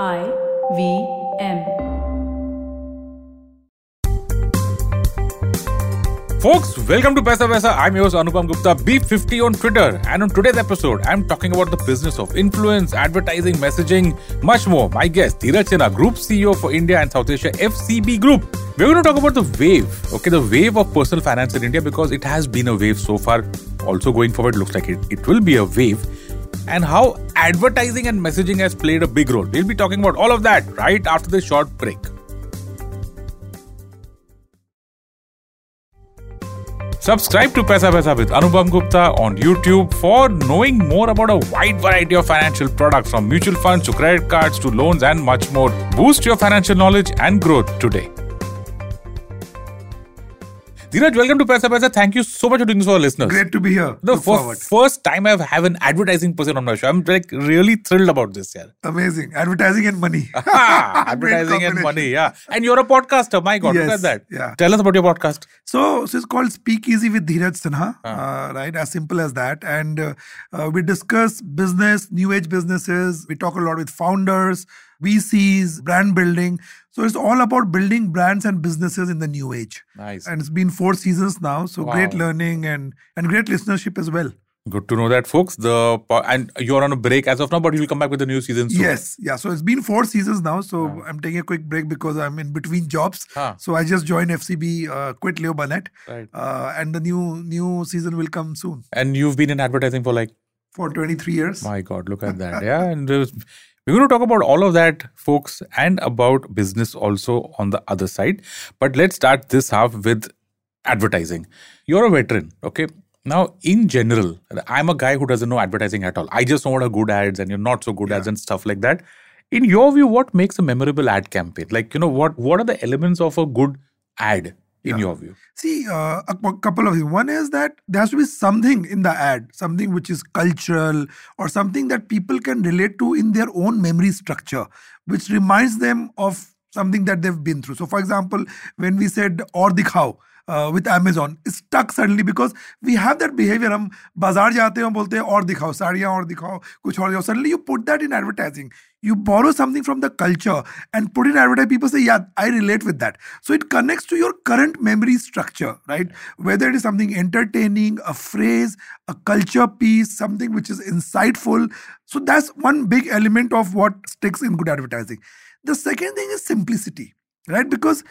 I V M. Folks, welcome to Paisa Vaisa. I'm your host Anupam Gupta, B50 on Twitter. And on today's episode, I'm talking about the business of influence, advertising, messaging, much more. My guest, Dheeraj Group CEO for India and South Asia, FCB Group. We're going to talk about the wave, okay, the wave of personal finance in India because it has been a wave so far. Also, going forward, looks like it, it will be a wave. And how advertising and messaging has played a big role. We'll be talking about all of that right after this short break. Subscribe to Paisa Vaisa with Anupam Gupta on YouTube for knowing more about a wide variety of financial products from mutual funds to credit cards to loans and much more. Boost your financial knowledge and growth today. Dheeraj, welcome to Paisa Vaisa. Thank you so much for doing this for our listeners. Great to be here. The first, first time I've an advertising person on my show. I'm like really thrilled about this, yeah. Amazing. Advertising and money. Advertising and money, yeah. And you're a podcaster. My God, look at that. yeah. Tell us about your podcast. So, so it's called Speak Easy with Dheeraj Sinha, uh, right? As simple as that. And uh, uh, we discuss business, new age businesses. We talk a lot with founders, VCs, brand building. So it's all about building brands and businesses in the new age. Nice. And it's been four seasons now. So great learning and and great listenership as well. Good to know that, folks. The and you're on a break as of now, but you'll come back with a new season soon. Yes, yeah. So it's been four seasons now. So I'm taking a quick break because I'm in between jobs. Ah. So I just joined FCB, uh, quit Leo Burnett, Right. uh, and the new new season will come soon And you've been in advertising for like, for 23 years. my God, look at that. Yeah. And we're going to talk about all of that, folks, and about business also on the other side. But let's start this half with advertising. You're a veteran, okay? Now, in general, I'm a guy who doesn't know advertising at all. I just know what are good ads and you're not so good ads and stuff like that. In your view, what makes a memorable ad campaign? Like, you know, what what are the elements of a good ad in Yeah. your view? See, uh, a couple of things. One is that there has to be something in the ad, something which is cultural or something that people can relate to in their own memory structure, which reminds them of something that they've been through. So, for example, when we said or dikhao, uh, with Amazon it stuck suddenly because we have that behavior हम बाजार जाते हैं और बोलते हैं और दिखाओ साड़ियाँ और दिखाओ कुछ और दिखाओ suddenly you put that in advertising you borrow something from the culture and put it in advertising people say yeah I relate with that so it connects to your current memory structure right whether it is something entertaining a phrase a culture piece something which is insightful so that's one big element of what sticks in good advertising the second thing is simplicity right? Because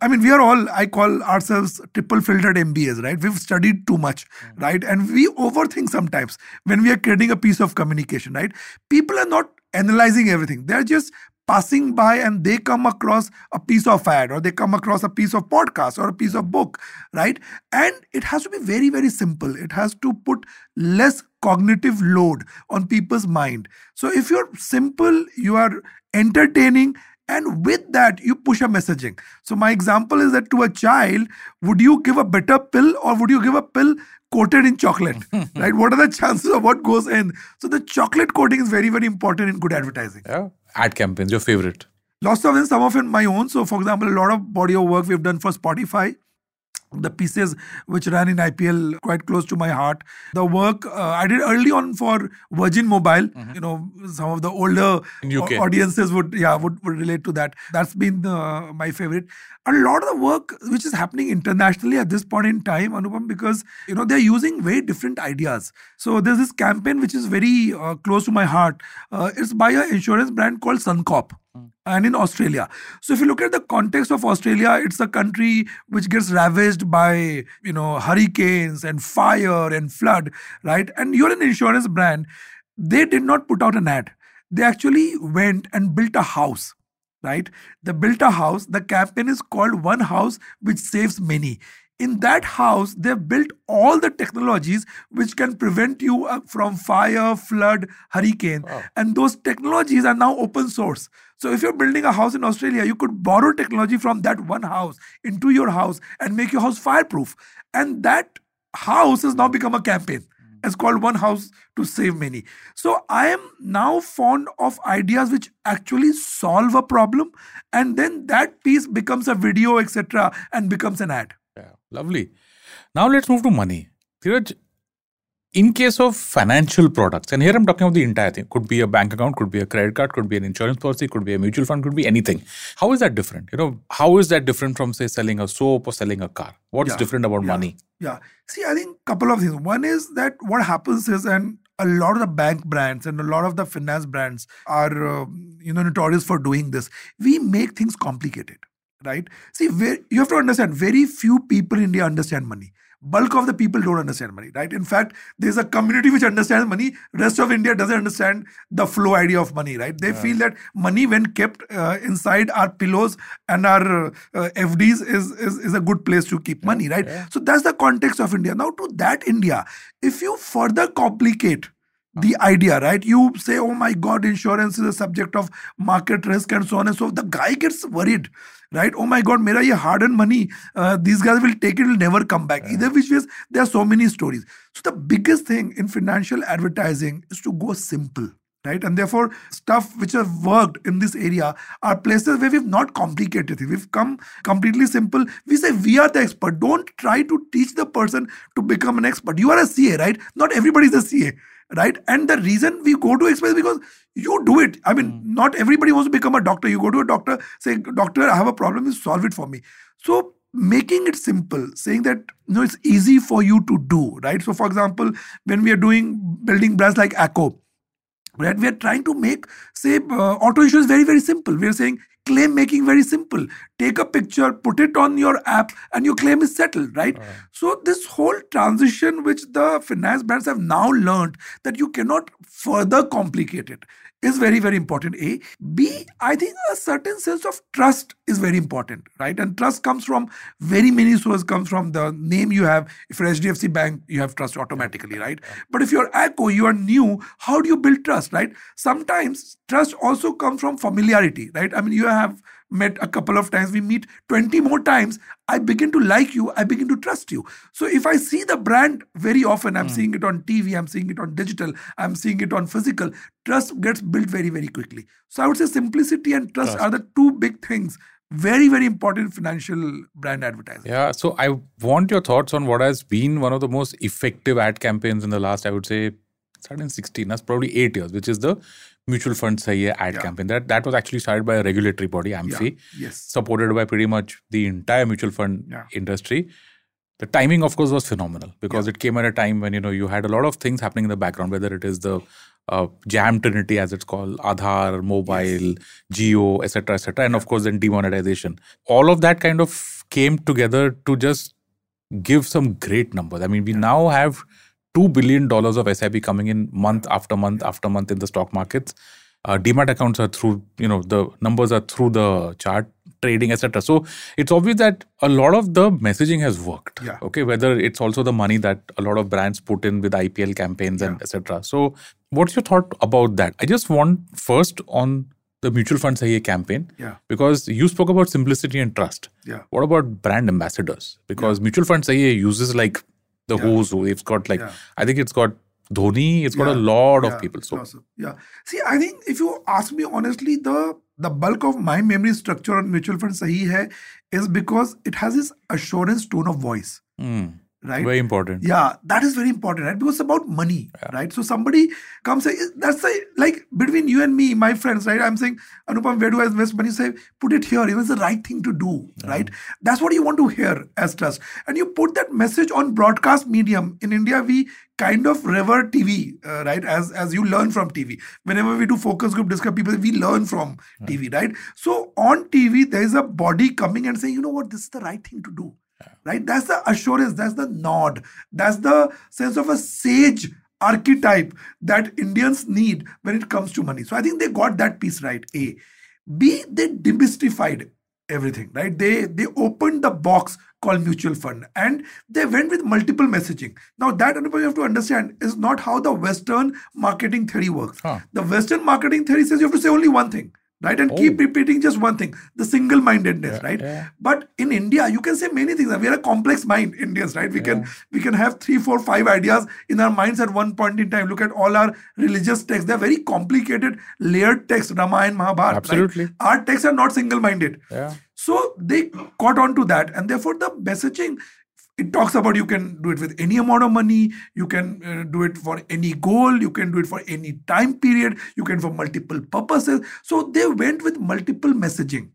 i mean we are all i call ourselves triple filtered mbas right? We've studied too much mm. right? And we overthink sometimes when we are creating a piece of communication right? People are not analyzing everything. They're just passing by and they come across a piece of ad or they come across a piece of podcast or a piece of book right? And it has to be very very simple. It has to put less cognitive load on people's mind. So if you're simple you are entertaining and with that you push a messaging. So my example is that to a child would you give a bitter pill or would you give a pill coated in chocolate? Right? What are the chances of what goes in? So the chocolate coating is very very important in good advertising. Yeah. Ad campaigns, your favorite. lots of them some of them my own. So for example a lot of body of work we've done for spotify the pieces which ran in IPL quite close to my heart. The work uh, I did early on for Virgin Mobile, you know, some of the older audiences would yeah would, would relate to that. That's been uh, my favorite. A lot of the work which is happening internationally at this point in time, Anupam, because you know they're using very different ideas. So there's this campaign which is very uh, close to my heart. Uh, it's by an insurance brand called Suncorp and in Australia. So if you look at the context of Australia, it's a country which gets ravaged by you know hurricanes and fire and flood, right? And you're an insurance brand. They did not put out an ad. They actually went and built a house, right? They built a house. The campaign is called One House Which Saves Many. In that house, they've built all the technologies which can prevent you uh, from fire, flood, hurricane. And those technologies are now open source. So if you're building a house in Australia, you could borrow technology from that one house into your house and make your house fireproof. And that house has now become a campaign. Hmm. It's called One House to Save Many. So I am now fond of ideas which actually solve a problem, and then that piece becomes a video, etc., and becomes an ad. Yeah, lovely. Now let's move to money. Dheeraj, in case of financial products, and here I'm talking about the entire thing, could be a bank account, could be a credit card, could be an insurance policy, could be a mutual fund, could be anything. How is that different? You know, how is that different from say selling a soap or selling a car? What's Yeah. different about Yeah. money? Yeah. See, I think couple of things. One is that what happens is, and a lot of the bank brands and a lot of the finance brands are, uh, you know, notorious for doing this. We make things complicated, right? See, you have to understand. Very few people in India understand money. Bulk of the people don't understand money, right? In fact, there's a community which understands money. Rest of India doesn't understand the flow idea of money, right? They feel that money, when kept uh, inside our pillows and our uh, FDs, is, is is a good place to keep money, right? So that's the context of India. Now, to that India, if you further complicate the idea, right? You say, oh my God, insurance is a subject of market risk and so on and so. The guy gets worried, right? Oh my God, mera ye hard earned money. Uh, these guys will take it, will never come back. Either which ways, there are so many stories. So the biggest thing in financial advertising is to go simple. Right, and therefore, stuff which have worked in this area are places where we've not complicated it. We've come completely simple. We say we are the expert. Don't try to teach the person to become an expert. You are a CA, right? Not everybody is a CA right? And the reason we go to express because you do it. I mean, not everybody wants to become a doctor. You go to a doctor, say, Doctor, I have a problem, you solve it for me. So making it simple, saying that you know it's easy for you to do, right? So, for example, when we are doing building brands like Acko, right we are trying to make say uh, auto insurance very very simple we are saying claim making very simple take a picture put it on your app and your claim is settled right so this whole transition which the finance brands have now learned that you cannot further complicate it is very very important. A. B i think a certain sense of trust is very important right? And trust comes from very many sources comes from the name you have. If you're hdfc bank you have trust automatically right? But if you're Acko, you are new how do you build trust right? Sometimes trust also comes from familiarity right? I mean you have met a couple of times we meet 20 more times i begin to like you i begin to trust you. So if i see the brand very often i'm hmm. seeing it on tv i'm seeing it on digital i'm seeing it on physical trust gets built very very quickly. So i would say simplicity and trust, Trust. are the two big things. Very very important financial brand advertising. Yeah, so I want your thoughts on what has been one of the most effective ad campaigns in the last, I would say, started in 16, that's probably eight years, which is the mutual fund Sahi Hai ad Yeah. campaign. That that was actually started by a regulatory body, AMFI, yes supported by pretty much the entire mutual fund Yeah. industry. The timing, of course, was phenomenal because it came at a time when you know you had a lot of things happening in the background, whether it is the uh, Jam Trinity, as it's called, Aadhaar, mobile, Jio, etc., etc., and of course then demonetization. All of that kind of came together to just give some great numbers. I mean, we now have two billion dollars of SIP coming in month after month after month in the stock markets. Uh, demat accounts are through, you know, the numbers are through the chart, trading, etc. So it's obvious that a lot of the messaging has worked. Yeah. Okay, whether it's also the money that a lot of brands put in with IPL campaigns and etc. So, what's your thought about that? I just want first on the mutual fund Sahi Hai campaign yeah because you spoke about simplicity and trust. yeah What about brand ambassadors? Because mutual fund Sahi uses like the Yeah. who's who. It's got like Yeah. I think it's got Dhoni. It's got a lot of people. So of- yeah. See, I think if you ask me honestly, the the bulk of my memory structure on mutual fund sahi hai is because it has this assurance tone of voice, mm, right? very important. Yeah, that is very important, right? Because it's about money, right? So somebody comes say that's the like between you and me, my friends, right? I'm saying, Anupam, where do I invest money? Say, put it here. It was the right thing to do, right? That's what you want to hear as trust. And you put that message on broadcast medium. In India, we kind of revere TV, uh, right? As as you learn from TV. Whenever we do focus group discuss people, we learn from TV, right? So on TV, there is a body coming and saying, you know what, this is the right thing to do right? That's the assurance that's the nod that's the sense of a sage archetype that indians need when it comes to money. So i think they got that piece right a. B they demystified everything right? They they opened the box called mutual fund and they went with multiple messaging. Now that you have to understand is not how the western marketing theory works. Huh. the western marketing theory says you have to say only one thing right and oh. keep Oh. repeating just one thing the single mindedness Yeah, right yeah. but in India, you can say many things. We are a complex mind, Indians, right? We can we can have three, four, five ideas in our minds at one point in time. Look at all our religious texts; they're very complicated, layered texts. Ramayana, Mahabharata. right? Absolutely. our texts are not single-minded. Yeah. So they caught on to that, and therefore the messaging it talks about you can do it with any amount of money you can uh, do it for any goal you can do it for any time period you can for multiple purposes. So they went with multiple messaging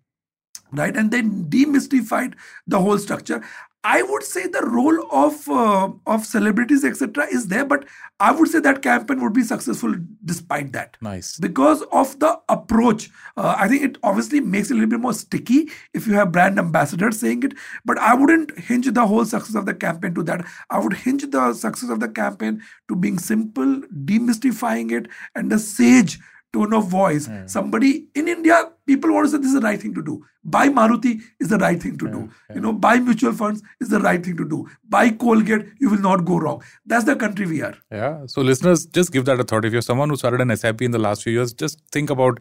right? And they demystified the whole structure I would say the role of uh, of celebrities etc. is there, but I would say that campaign would be successful despite that. Nice because of the approach. Uh, I think it obviously makes it a little bit more sticky if you have brand ambassadors saying it. But I wouldn't hinge the whole success of the campaign to that. I would hinge the success of the campaign to being simple, demystifying it, and the sage tone of voice. Yeah. Somebody in India, people want to say this is the right thing to do. Buy Maruti is the right thing to do. You know, buy mutual funds is the right thing to do. Buy Colgate, you will not go wrong. That's the country we are. Yeah. So, listeners, just give that a thought. If you're someone who started an SIP in the last few years, just think about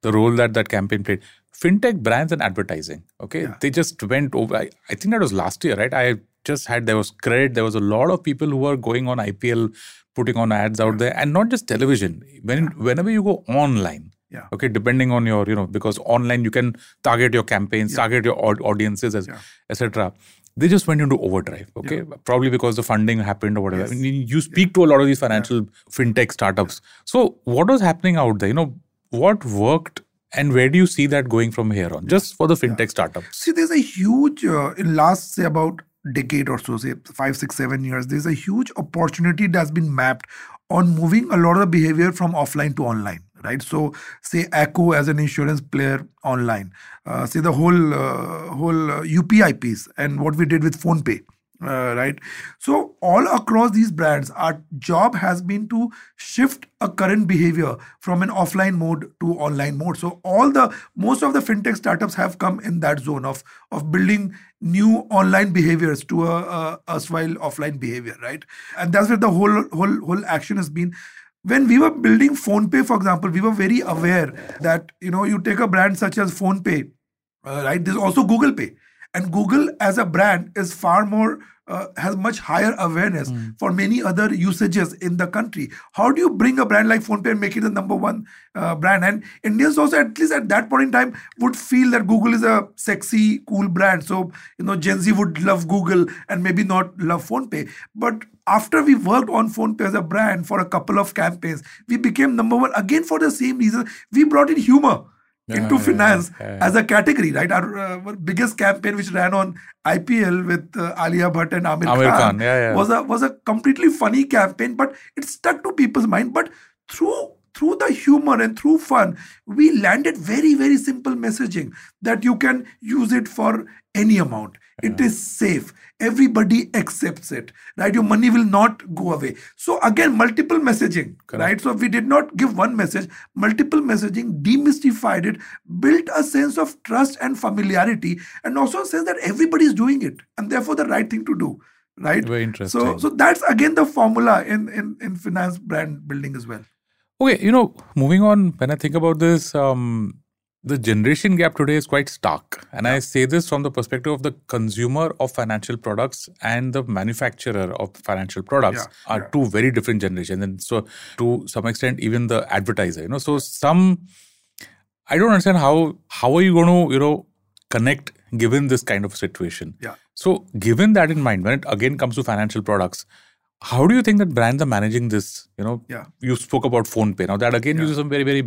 the role that that campaign played. Fintech brands and advertising. Okay, Yeah. they just went over. I, I think that was last year, right? I just had there was credit. There was a lot of people who were going on IPL, putting on ads out there, and not just television. When whenever you go online. Yeah. Okay, depending on your, you know, because online you can target your campaigns, target your audiences, as Yeah. etc. They just went into overdrive. Okay, probably because the funding happened or whatever. Yes. I mean, you speak to a lot of these financial fintech startups. So, what was happening out there? You know, what worked, and where do you see that going from here on? Just for the fintech startups. See, there's a huge, uh, in last, say, about decade or so, say five, six, seven years, there's a huge opportunity that's been mapped on moving a lot of the behavior from offline to online, right? So, say, Acko as an insurance player online, uh, say the whole uh, whole uh, UPI piece and what we did with PhonePe. Uh, right? So all across these brands our job has been to shift a current behavior from an offline mode to online mode. So all the most of the fintech startups have come in that zone of of building new online behaviors to a, a erstwhile offline behavior right? And that's where the whole whole whole action has been. When we were building PhonePe, for example, we were very aware that you know you take a brand such as PhonePe, uh, right? There's also Google Pay, and Google as a brand is far more uh, has much higher awareness for many other usages in the country. How do you bring a brand like PhonePe and make it the number one uh, brand? And Indians also, at least at that point in time, would feel that Google is a sexy, cool brand. So you know, Gen Z would love Google and maybe not love PhonePe, but after we worked on PhonePe as a brand for a couple of campaigns, we became number one again for the same reason. We brought in humor into finance yeah. as a category, right? Our, uh, our biggest campaign, which ran on IPL with uh, Alia Bhatt and Aamir, Aamir Khan, Khan, yeah, yeah. was a was a completely funny campaign, but it stuck to people's mind. But through through the humor and through fun, we landed very very simple messaging that you can use it for any amount. It is safe. Everybody accepts it, right? Your money will not go away. So again, multiple messaging, right? So we did not give one message, multiple messaging, demystified it, built a sense of trust and familiarity, and also a sense that everybody is doing it, and therefore the right thing to do, right? Very interesting So, so that's again the formula in in in finance brand building as well. Okay, you know, moving on, when I think about this, um, the generation gap today is quite stark. And I say this from the perspective of the consumer of financial products and the manufacturer of financial products Yeah, are yeah. two very different generations. And so, to some extent, even the advertiser, you know, so some, I don't understand how, how are you going to, you know, connect given this kind of situation? Yeah. So, given that in mind, when it again comes to financial products, how do you think that brands are managing this? You know, Yeah. you spoke about PhonePe. Now that again uses some very very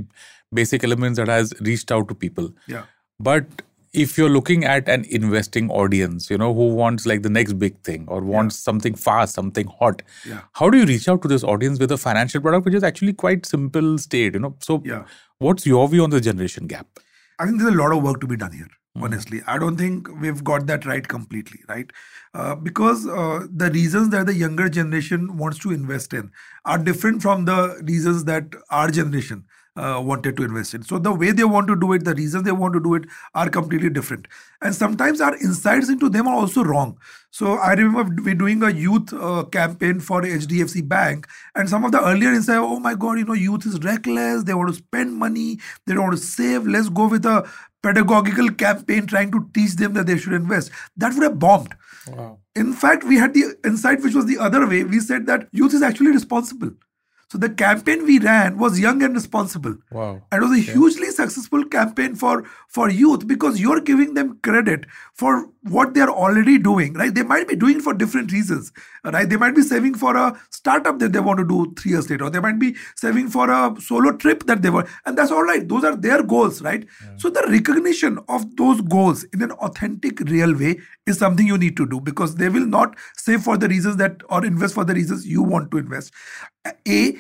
basic elements that has reached out to people. Yeah. But if you're looking at an investing audience, you know, who wants like the next big thing or wants something fast, something hot, Yeah. how do you reach out to this audience with a financial product which is actually quite simple state? You know, so Yeah. what's your view on the generation gap? I think there's a lot of work to be done here. Hmm. Honestly, I don't think we've got that right completely, right? Uh, because uh, the reasons that the younger generation wants to invest in are different from the reasons that our generation uh, wanted to invest in. So the way they want to do it, the reasons they want to do it are completely different. And sometimes our insights into them are also wrong. So I remember we're doing a youth uh, campaign for HDFC Bank, and some of the earlier insights, oh my God, you know, youth is reckless. They want to spend money. They don't want to save. Let's go with a pedagogical campaign trying to teach them that they should invest. That would have bombed. Wow. In fact, we had the insight which was the other way. We said that youth is actually responsible. So the campaign we ran was young and responsible. Wow. And it was a hugely successful campaign for, for youth because you're giving them credit for what they're already doing, right? They might be doing for different reasons, right? They might be saving for a startup that they want to do three years later, or they might be saving for a solo trip that they want. And that's all right. Those are their goals, right? So the recognition of those goals in an authentic, real way is something you need to do because they will not save for the reasons that or invest for the reasons you want to invest. A,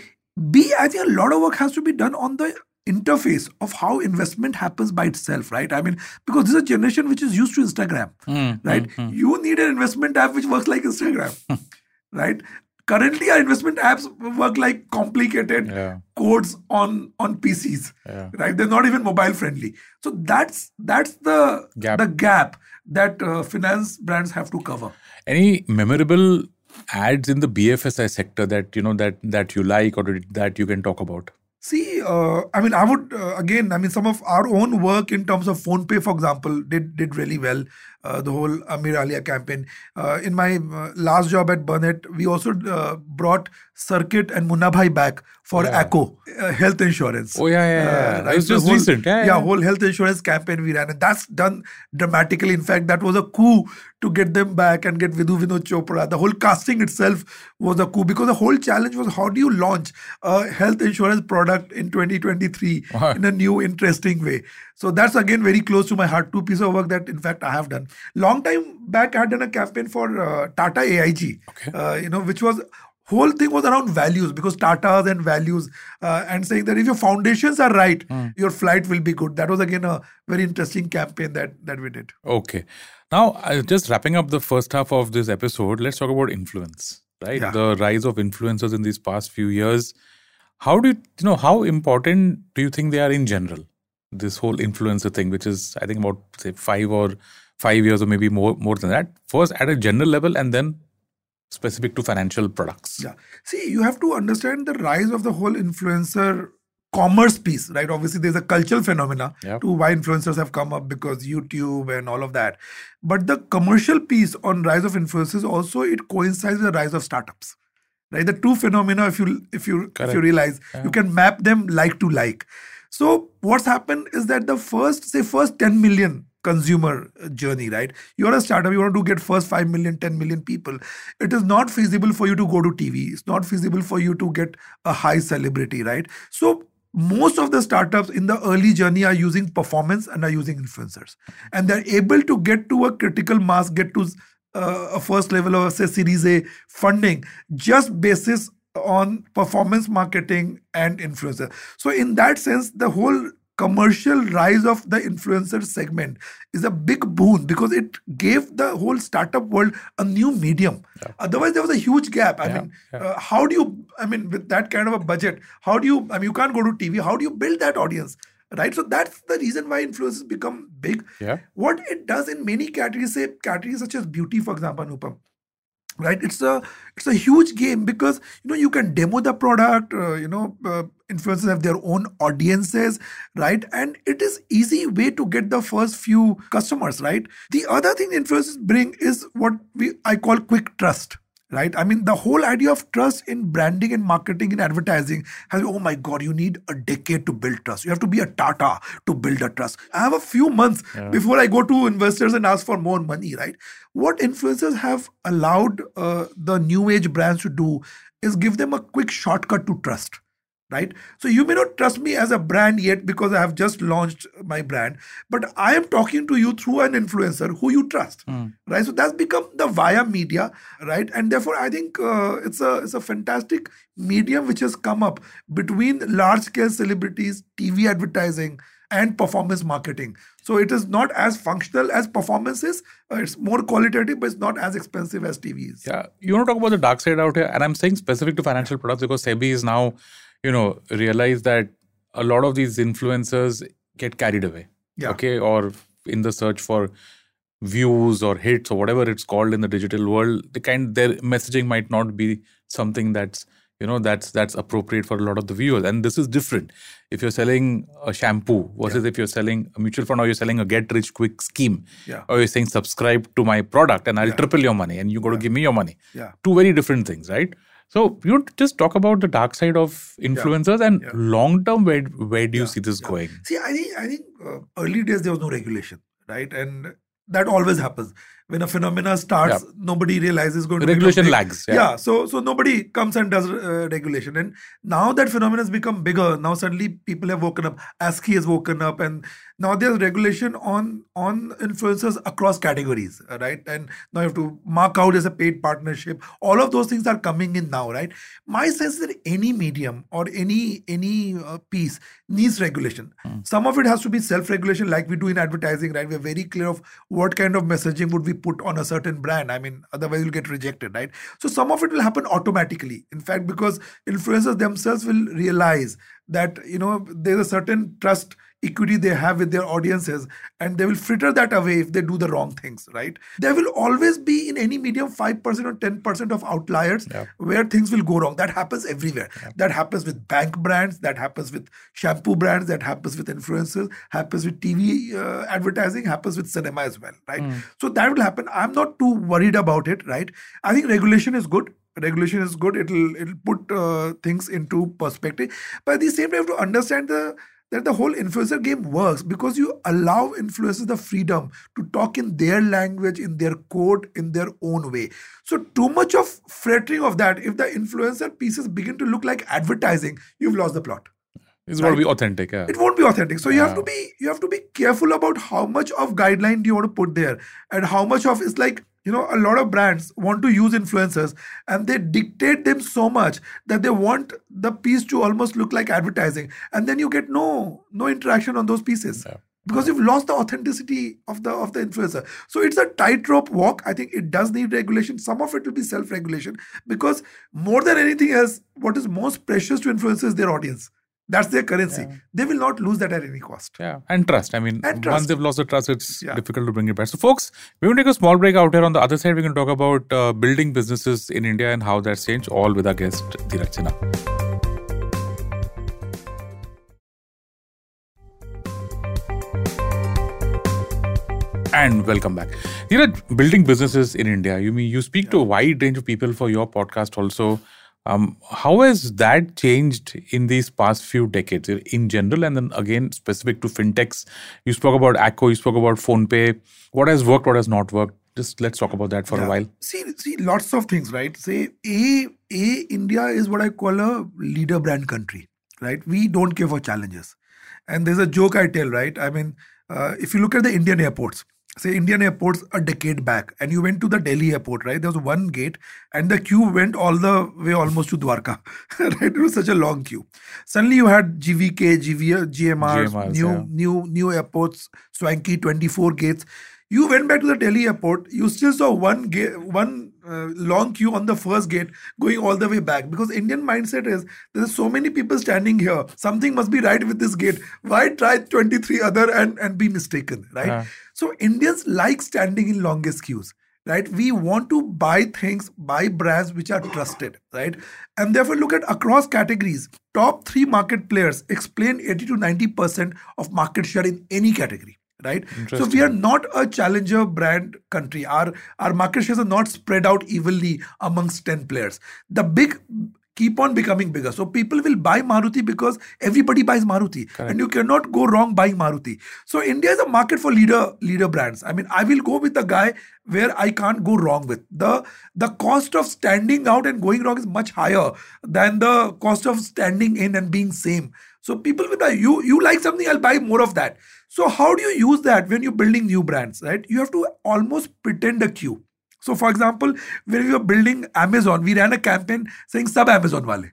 B, I think a lot of work has to be done on the interface of how investment happens by itself, right? I mean, because this is a generation which is used to Instagram, hmm, hmm, right? Hmm. You need an investment app which works like Instagram, right? Currently, our investment apps work like complicated Yeah. codes on on PCs, Yeah. right? They're not even mobile friendly. So that's that's the Gap. the gap that uh, finance brands have to cover. Any memorable ads in the BFSI sector that you know that that you like or that you can talk about? See, uh, I mean, I would uh, again. I mean, some of our own work in terms of PhonePe, for example, did did really well. Uh, the whole Aamir Alia campaign. Uh, in my uh, last job at Burnett, we also uh, brought Circuit and Munnabhai back for Yeah. Acko uh, health insurance. Oh, yeah, yeah, yeah. That was just whole- recent. Yeah, yeah. whole health insurance campaign we ran, and that's done dramatically. In fact, that was a coup to get them back and get Vidhu Vinod Chopra. The whole casting itself was a coup because the whole challenge was how do you launch a health insurance product in 2023 Wow. in a new, interesting way. So that's again very close to my heart. Two pieces of work that, in fact, I have done. Long time back, I had done a campaign for uh, Tata AIG. Okay. Uh, you know, which was whole thing was around values because Tatas and values uh, and saying that if your foundations are right, your flight will be good. That was again a very interesting campaign that that we did. Okay. Now, just wrapping up the first half of this episode, let's talk about influence, right? Yeah. The rise of influencers in these past few years. How do you, you know, how important do you think they are in general? This whole influencer thing, which is, I think, about, say, five or five years or maybe more, more than that. First, at a general level, and then specific to financial products. Yeah. See, you have to understand the rise of the whole influencer commerce piece, right? Obviously, there's a cultural phenomena Yep. to why influencers have come up because YouTube and all of that. But the commercial piece on rise of influencers also it coincides with the rise of startups. Right? The two phenomena, if you if you if you realize, you can map them like to like. So what's happened is that the first, say, first 10 million consumer journey, right? You're a startup, you want to get first 5 million, 10 million people. It is not feasible for you to go to TV. It's not feasible for you to get a high celebrity, right? So most of the startups in the early journey are using performance and are using influencers. And they're able to get to a critical mass, get to uh, a first level of, say, Series A funding just basis on performance marketing and influencer. So, in that sense, the whole commercial rise of the influencer segment is a big boon because it gave the whole startup world a new medium. Otherwise, there was a huge gap. I Yeah, mean, uh, how do you, I mean, with that kind of a budget, how do you, I mean, you can't go to TV, how do you build that audience? Right, so that's the reason why influencers become big. Yeah. What it does in many categories, say categories such as beauty, for example, Anupam, right? It's a it's a huge game because you know you can demo the product uh, you know uh, influencers have their own audiences right? And it is easy way to get the first few customers right? The other thing influencers bring is what we i call quick trust right? I mean the whole idea of trust in branding and marketing and advertising has oh my god you need a decade to build trust. You have to be a tata to build a trust. I have a few months before i go to investors and ask for more money right? What influencers have allowed uh, the new age brands to do is give them a quick shortcut to trust right? So you may not trust me as a brand yet because i have just launched my brand but i am talking to you through an influencer who you trust right? So that's become the via media right? And therefore i think uh, it's a it's a fantastic medium which has come up between large scale celebrities tv advertising and performance marketing. So it is not as functional as performance is. Uh, it's more qualitative but it's not as expensive as TVs. Yeah, you want to talk about the dark side out here, and I'm saying specific to financial products because SEBI is now, you know, realize that a lot of these influencers get carried away. Yeah. Okay, or in the search for views or hits or whatever it's called in the digital world, the kind their messaging might not be something that's you know that's that's appropriate for a lot of the viewers and this is different if you're selling a shampoo versus if you're selling a mutual fund or you're selling a get rich quick scheme Yeah. or you're saying subscribe to my product and i'll triple your money and you got to give me your money Yeah. two very different things right So you just talk about the dark side of influencers and yeah. long term. Where where do you Yeah, see this yeah. going? See, I think I think uh, early days there was no regulation, right? And that always happens when a phenomena starts. Yeah. Nobody realizes going to Regulation lags. Yeah. so so nobody comes and does uh, regulation, and now that phenomena has become bigger. Now suddenly people have woken up. ASCI has woken up, and now there's regulation on on influencers across categories, right? And now you have to mark out as a paid partnership. All of those things are coming in now, right? My sense is that any medium or any any uh, piece needs regulation. Some of it has to be self-regulation, like we do in advertising, right? We're very clear of what kind of messaging would we put on a certain brand. I mean, otherwise you'll get rejected, right? So some of it will happen automatically. In fact, because influencers themselves will realize that you know there's a certain trust equity they have with their audiences and they will fritter that away if they do the wrong things right? There will always be in any medium 5% or 10% of outliers Yeah. where things will go wrong. That happens everywhere. That happens with bank brands that happens with shampoo brands that happens with influencers happens with tv uh, advertising happens with cinema as well right? So that will happen. I'm not too worried about it right? I think regulation is good. Regulation is good. It'll it'll put uh, things into perspective. But at the same time you have to understand the that the whole influencer game works because you allow influencers the freedom to talk in their language in their code in their own way so too much of frittering of that if the influencer pieces begin to look like advertising you've lost the plot It's got to be authentic. Yeah. it won't be authentic so you have to be you have to be careful about how much of guideline do you want to put there and how much of it's like you know a lot of brands want to use influencers and they dictate them so much that they want the piece to almost look like advertising. And then you get no no interaction on those pieces Yeah. because you've lost the authenticity of the of the influencer. So it's a tightrope walk. I think it does need regulation. Some of it will be self regulation because more than anything else what is most precious to influencers is their audience that's their currency they will not lose that at any cost Yeah, and trust. I mean, And once trust. they've lost the trust, it's Yeah. difficult to bring it back. So, folks, we're going to take a small break out here. On the other side, we're going to talk about uh, building businesses in India and how that's changed, all with our guest, Dheeraj Sinha. And welcome back. You know, building businesses in India. You mean you speak to a wide range of people for your podcast also. Um, how has that changed in these past few decades in general, and then again specific to fintechs? You spoke about Acko, you spoke about PhonePe. What has worked, what has not worked? Just let's talk about that for a while. See, see, lots of things, right? Say, a, a India is what I call a leader brand country, right? We don't care for challenges, and there's a joke I tell, right? I mean, uh, if you look at the Indian airports, say Indian airports a decade back, and you went to the Delhi airport, right? There was one gate, and the queue went all the way almost to Dwarka, right? It was such a long queue. Suddenly, you had GVK, GV, GMRs, GMRs, new yeah. new new airports, swanky 24 gates. You went back to the Delhi airport. You still saw one gate, one uh, long queue on the first gate going all the way back because Indian mindset is there's so many people standing here. Something must be right with this gate. Why try 23 other and and be mistaken, right? Yeah. So Indians like standing in longest queues. Right, we want to buy things, buy brands which are trusted, right? And therefore, look at across categories. Top three market players explain 80 to 90 percent of market share in any category right so we are not a challenger brand country our our market shares are not spread out evenly amongst 10 players the big keep on becoming bigger. So people will buy maruti because everybody buys maruti. And you cannot go wrong buying maruti. So india is a market for leader leader brands. I mean i will go with the guy where i can't go wrong with. The the cost of standing out and going wrong is much higher than the cost of standing in and being same. So people will buy. You you like something i'll buy more of that. So how do you use that when you're building new brands right? You have to almost pretend a queue so for example when we were building amazon we ran a campaign saying sub amazon wale.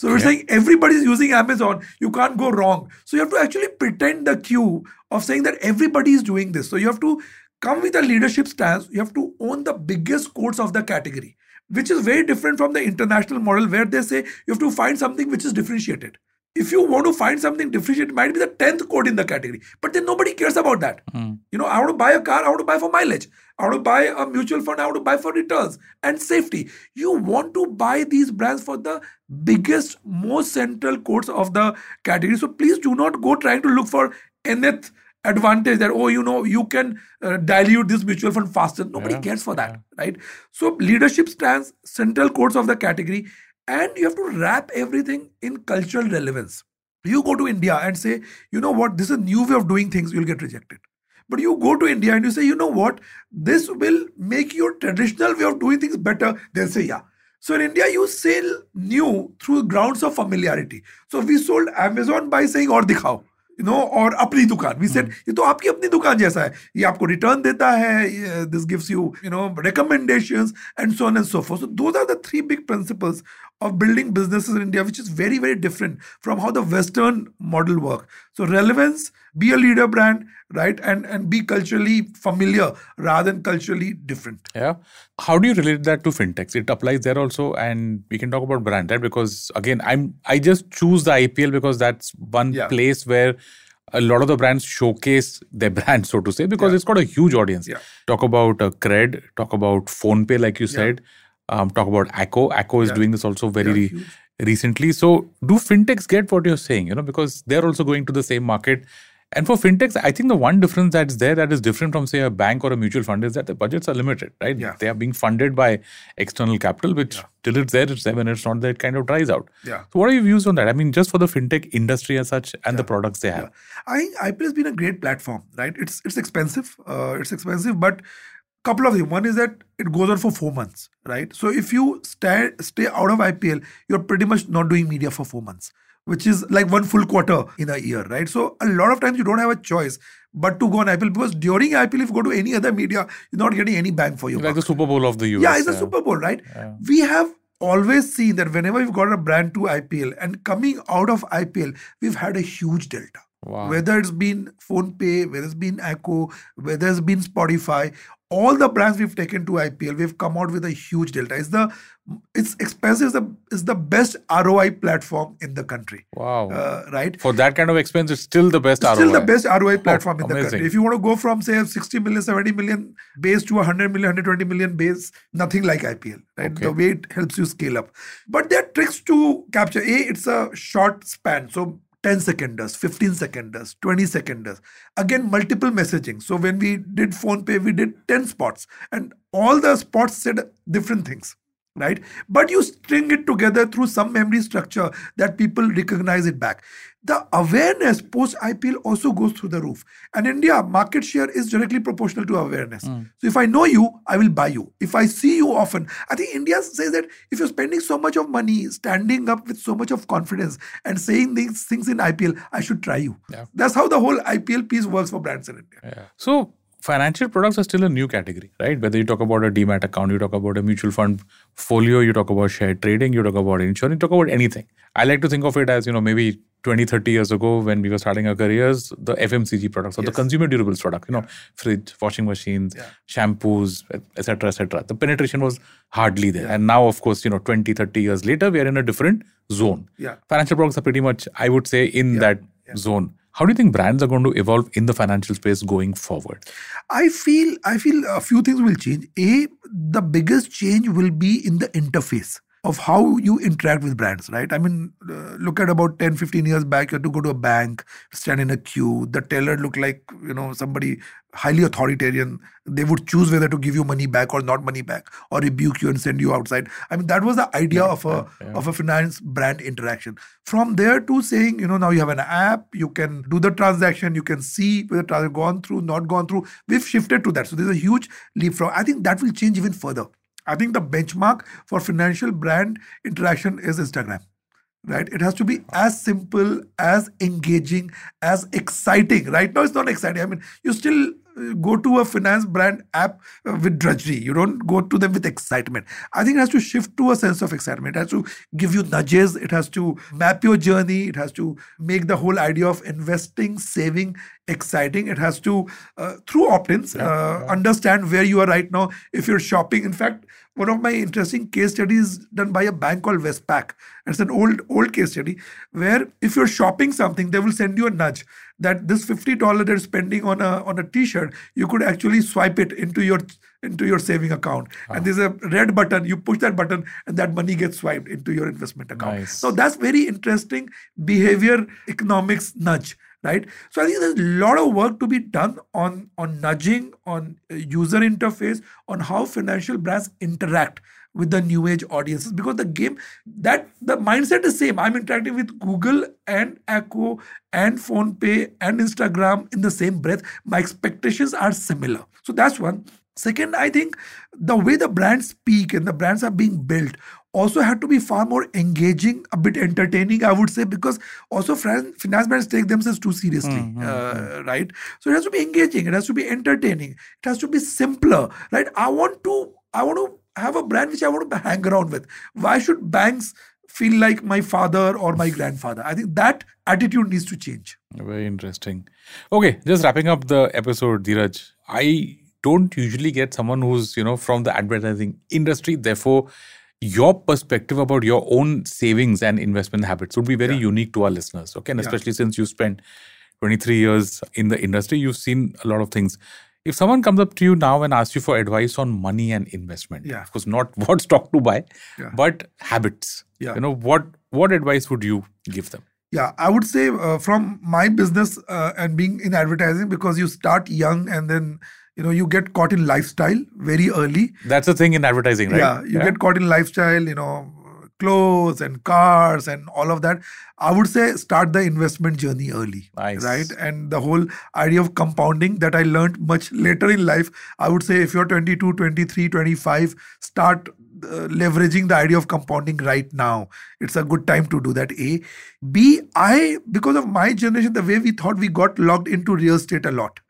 So we're saying everybody's using amazon. You can't go wrong. So you have to actually pretend the queue of saying that everybody is doing this. So you have to come with a leadership stance. You have to own the biggest codes of the category which is very different from the international model where they say you have to find something which is differentiated if you want to find something differentiated, it might be the 10th code in the category. But then nobody cares about that. You know, I want to buy a car, I want to buy for mileage. I want to buy a mutual fund, I want to buy for returns and safety. You want to buy these brands for the biggest, most central codes of the category. So please do not go trying to look for nth advantage that oh you know you can uh, dilute this mutual fund faster nobody Yeah, cares for that right so leadership stands central codes of the category and you have to wrap everything in cultural relevance you go to india and say you know what this is a new way of doing things you'll get rejected but you go to india and you say you know what this will make your traditional way of doing things better they'll say yeah so in India, you sell new through grounds of familiarity. So we sold Amazon by saying और दिखाओ you know और अपनी दुकान we said ये तो आपकी अपनी दुकान जैसा है ये आपको रिटर्न देता है this gives you you know recommendations and so on and so forth so those are the three big principles of building businesses in India which is very very different from how the western model work so relevance be a leader brand right and and be culturally familiar rather than culturally different Yeah. How do you relate that to fintechs? It applies there also, and we can talk about brand, right? Because again, I'm I just choose the IPL because that's one Yeah. place where a lot of the brands showcase their brand, so to say, because Yeah. it's got a huge audience. Yeah. Talk about uh, Cred, talk about PhonePe, like you said. Um, talk about Acko. Acko is Yeah. doing this also very Yeah, re- recently. So, do fintechs get what you're saying? You know, because they're also going to the same market. And for fintechs, I think the one difference that's there that is different from, say, a bank or a mutual fund is that the budgets are limited, right? Yeah. They are being funded by external capital, which till it's there, it's there. When it's not there, it kind of dries out. Yeah. So, what are your views on that? I mean, just for the fintech industry as such and the products they have. I think IPL has been a great platform, right? It's it's expensive. Uh, it's expensive, but couple of things. One is that it goes on for four months, right? So if you stay stay out of IPL, you're pretty much not doing media for four months, which is like one full quarter in a year, right? So a lot of times you don't have a choice but to go on IPL because during IPL, if you go to any other media, you're not getting any bang for your buck. Like buck. the Super Bowl of the US. Yeah, it's a Super Bowl, right? We have always seen that whenever we've got a brand to IPL and coming out of IPL, we've had a huge delta. Wow. Whether it's been PhonePe, whether it's been Acko, whether it's been Spotify, all the brands we've taken to IPL, we've come out with a huge delta. It's the it's expensive. It's the, it's the best ROI platform in the country. Wow. Uh, right? for that kind of expense, it's still the best Still ROI. Still the best ROI platform in the country. If you want to go from say 60 million, 70 million base to 100 million, 120 million base, nothing like IPL, right? Okay. The way it helps you scale up. But there are tricks to capture. A, it's a short span. So 10 seconders, 15 seconders, 20 seconders. Again, multiple messaging. So when we did PhonePe, we did 10 spots and all the spots said different things right? But you string it together through some memory structure that people recognize it back. The awareness post ipl also goes through the roof. And india market share is directly proportional to awareness. Hmm. So if i know you i will buy you. If i see you often i think india says that if you're spending so much of money standing up with so much of confidence and saying these things in ipl i should try you. Yeah. that's how the whole ipl piece works for brands in india. Yeah. So financial products are still a new category, right? Whether you talk about a demat account, you talk about a mutual fund folio, you talk about share trading, you talk about insurance, you talk about anything. I like to think of it as, you know, maybe 20, 30 years ago when we were starting our careers, the FMCG products or the consumer durables product, you know, fridge, washing machines, Yeah. shampoos, etc., etc. The penetration was hardly there. And now, of course, you know, 20, 30 years later, we are in a different zone. Yeah. Financial products are pretty much, I would say, in that yeah. zone. How do you think brands are going to evolve in the financial space going forward? I feel I feel a few things will change. A, the biggest change will be in the interface of how you interact with brands, right? I mean, uh, look at about 10, 15 years back, you had to go to a bank, stand in a queue. The teller looked like, you know, somebody highly authoritarian. They would choose whether to give you money back or not money back or rebuke you and send you outside. I mean, that was the idea of a of a finance brand interaction. From there to saying, you know, now you have an app, you can do the transaction, you can see whether transaction gone through, not gone through. We've shifted to that. So there's a huge leapfrog. I think that will change even further. I think the benchmark for financial brand interaction is Instagram. Right? It has to be as simple, as engaging, as exciting. Right now, it's not exciting. I mean, you still uh, go to a finance brand app uh, with drudgery. You don't go to them with excitement. I think it has to shift to a sense of excitement. It has to give you nudges. It has to map your journey. It has to make the whole idea of investing, saving exciting. It has to, uh, through opt-ins, uh, understand where you are right now. If you're shopping, in fact, one of my interesting case studies done by a bank called Westpac. It's an old old case study where if you're shopping something, they will send you a nudge that this fifty dollar they're spending on a on a T-shirt, you could actually swipe it into your into your saving account. And there's a red button. You push that button, and that money gets swiped into your investment account. Nice. So that's very interesting behavior economics nudge right? So I think there's a lot of work to be done on on nudging, on uh, user interface, on how financial brands interact with the new age audiences. Because the game that the mindset is same. I'm interacting with google and Acko and PhonePe and instagram in the same breath. My expectations are similar. So that's one. Second i think the way the brands speak and the brands are being built also had to be far more engaging, a bit entertaining, I would say, because also finance brands take themselves too seriously, mm-hmm. uh, right? So it has to be engaging, it has to be entertaining, it has to be simpler, right? I want to, I want to have a brand which I want to hang around with. Why should banks feel like my father or my grandfather? I think that attitude needs to change. Very interesting. Okay, just wrapping up the episode, Dheeraj. I don't usually get someone who's you know from the advertising industry therefore your perspective about your own savings and investment habits would be very yeah. unique to our listeners. Okay. And especially since you spent 23 years in the industry, you've seen a lot of things. If someone comes up to you now and asks you for advice on money and investment, yeah. of course, not what stock to buy, yeah. but habits, yeah. you know, what what advice would you give them? Yeah, I would say uh, from my business uh, and being in advertising, because you start young and then you know you get caught in lifestyle very early that's the thing in advertising right yeah you yeah. get caught in lifestyle you know clothes and cars and all of that i would say start the investment journey early nice. right and the whole idea of compounding that i learned much later in life i would say if you're 22 23 25 start Uh, leveraging the idea of compounding right now. It's a good time to do that a. B i because of my generation the way we thought we got locked into real estate a lot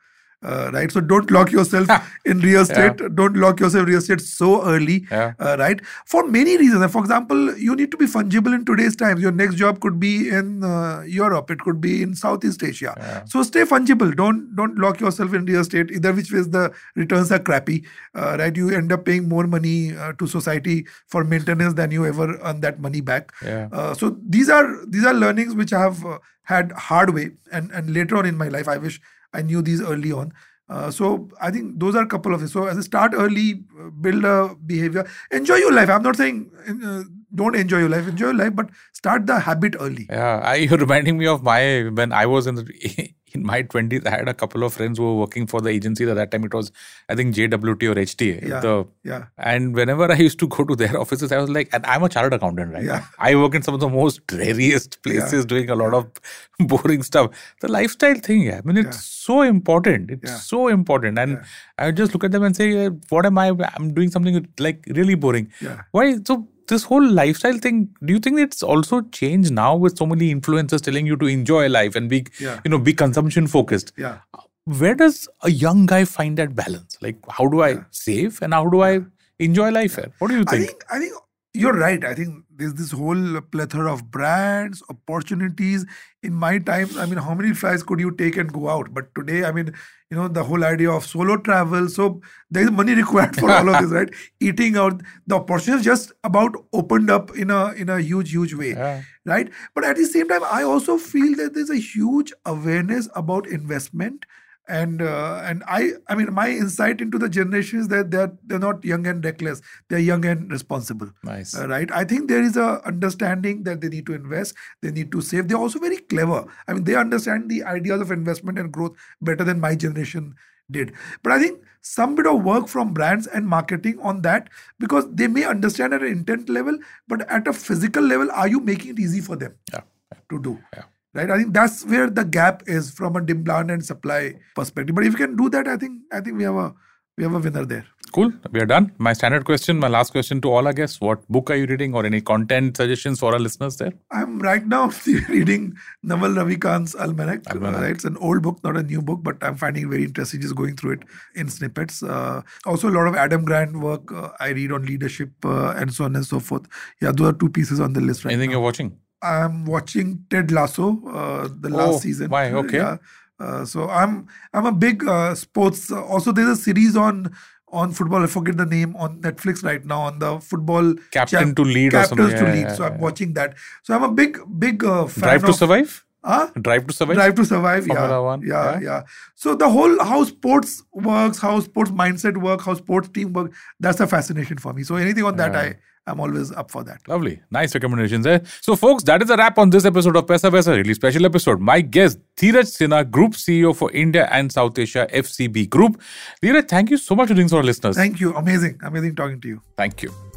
uh, right? So don't lock yourself in real estate. Yeah. don't lock yourself in real estate so early yeah. uh, right? For many reasons. For example you need to be fungible in today's times. Your next job could be in uh, europe. It could be in southeast asia. Yeah. so stay fungible. Don't don't lock yourself in real estate. Either which ways the returns are crappy uh, right? You end up paying more money uh, to society for maintenance than you ever earn that money back. Uh, so these are these are learnings which i have had hard way and and later on in my life i wish I knew these early on. Uh, so I think those are a couple of things. So as a start early, uh, build a behavior, enjoy your life. I'm not saying uh, don't enjoy your life, enjoy your life, but start the habit early. Yeah, I, you're reminding me of my when I was in the in my 20s, I had a couple of friends who were working for the agency. At that time, it was, I think, JWT or HTA. Yeah, the, yeah. And whenever I used to go to their offices, I was like, and I'm a chartered accountant, right? Yeah. I work in some of the most dreariest places yeah. doing a lot of boring stuff. The lifestyle thing, yeah. I mean, it's yeah. so important. It's so important. And I just look at them and say, what am I? I'm doing something like really boring. Yeah. Why? So this whole lifestyle thing do you think it's also changed now with so many influencers telling you to enjoy life and be yeah. you know be consumption focused? Yeah. Where does a young guy find that balance? Like how do i yeah. save and how do i enjoy life what do you think? i think i think you're right. I think there's this whole plethora of brands, opportunities. In my times, I mean, how many flights could you take and go out? But today, I mean, you know, the whole idea of solo travel. So there's money required for all of this, right? Eating out, the opportunity just about opened up in a in a huge, huge way, yeah. right? But at the same time, I also feel that there's a huge awareness about investment and uh, and I I mean my insight into the generation is that they're they're not young and reckless. They're young and responsible. Nice. Uh, right? I think there is a understanding that they need to invest. They need to save. They're also very clever. I mean they understand the ideas of investment and growth better than my generation did. But I think some bit of work from brands and marketing on that because they may understand at an intent level but at a physical level are you making it easy for them yeah. to do? Yeah right? I think that's where the gap is from a demand and supply perspective. But if you can do that i think i think we have a we have a winner there. Cool. We are done. My standard question my last question to all our guests. What book are you reading or any content suggestions for our listeners there? I'm right now reading naval ravikant's almanac, almanac. Uh, it's an old book not a new book but i'm finding it very interesting. Just going through it in snippets. Uh, also a lot of adam grant work uh, i read on leadership uh, and so on and so forth. Yeah those are two pieces on the list right anything now. you're watching I'm watching Ted Lasso, uh, the last oh, season. Why? Okay. Yeah. Uh, so I'm I'm a big uh, sports. Uh, also, there's a series on on football. I forget the name on Netflix right now on the football captain to lead. Captains to yeah, lead. Yeah, so I'm yeah. watching that. So I'm a big big uh, fan Drive to of, Survive. Huh? Drive to survive. Drive to survive. Formula yeah. One, Yeah, yeah. yeah. So the whole how sports works, how sports mindset work, how sports team work, that's a fascination for me. So anything on that, I I'm always up for that. Lovely. Nice recommendations there. So, folks, that is a wrap on this episode of Paisa Vaisa, really special episode. My guest, Dheeraj Sinha, Group CEO for India and South Asia FCB Group. Dheeraj, thank you so much for doing our listeners. Thank you. Amazing. Amazing talking to you. Thank you.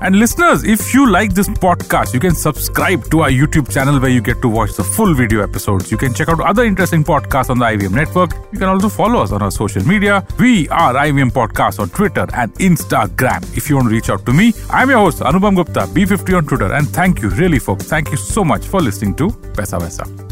And listeners, if you like this podcast, you can subscribe to our YouTube channel where you get to watch the full video episodes. You can check out other interesting podcasts on the IVM network. You can also follow us on our social media. We are IVM Podcast on Twitter and Instagram. If you want to reach out to me, I'm your host, Anupam Gupta, B50 on Twitter. And thank you, really, folks. Thank you so much for listening to Paisa Vaisa.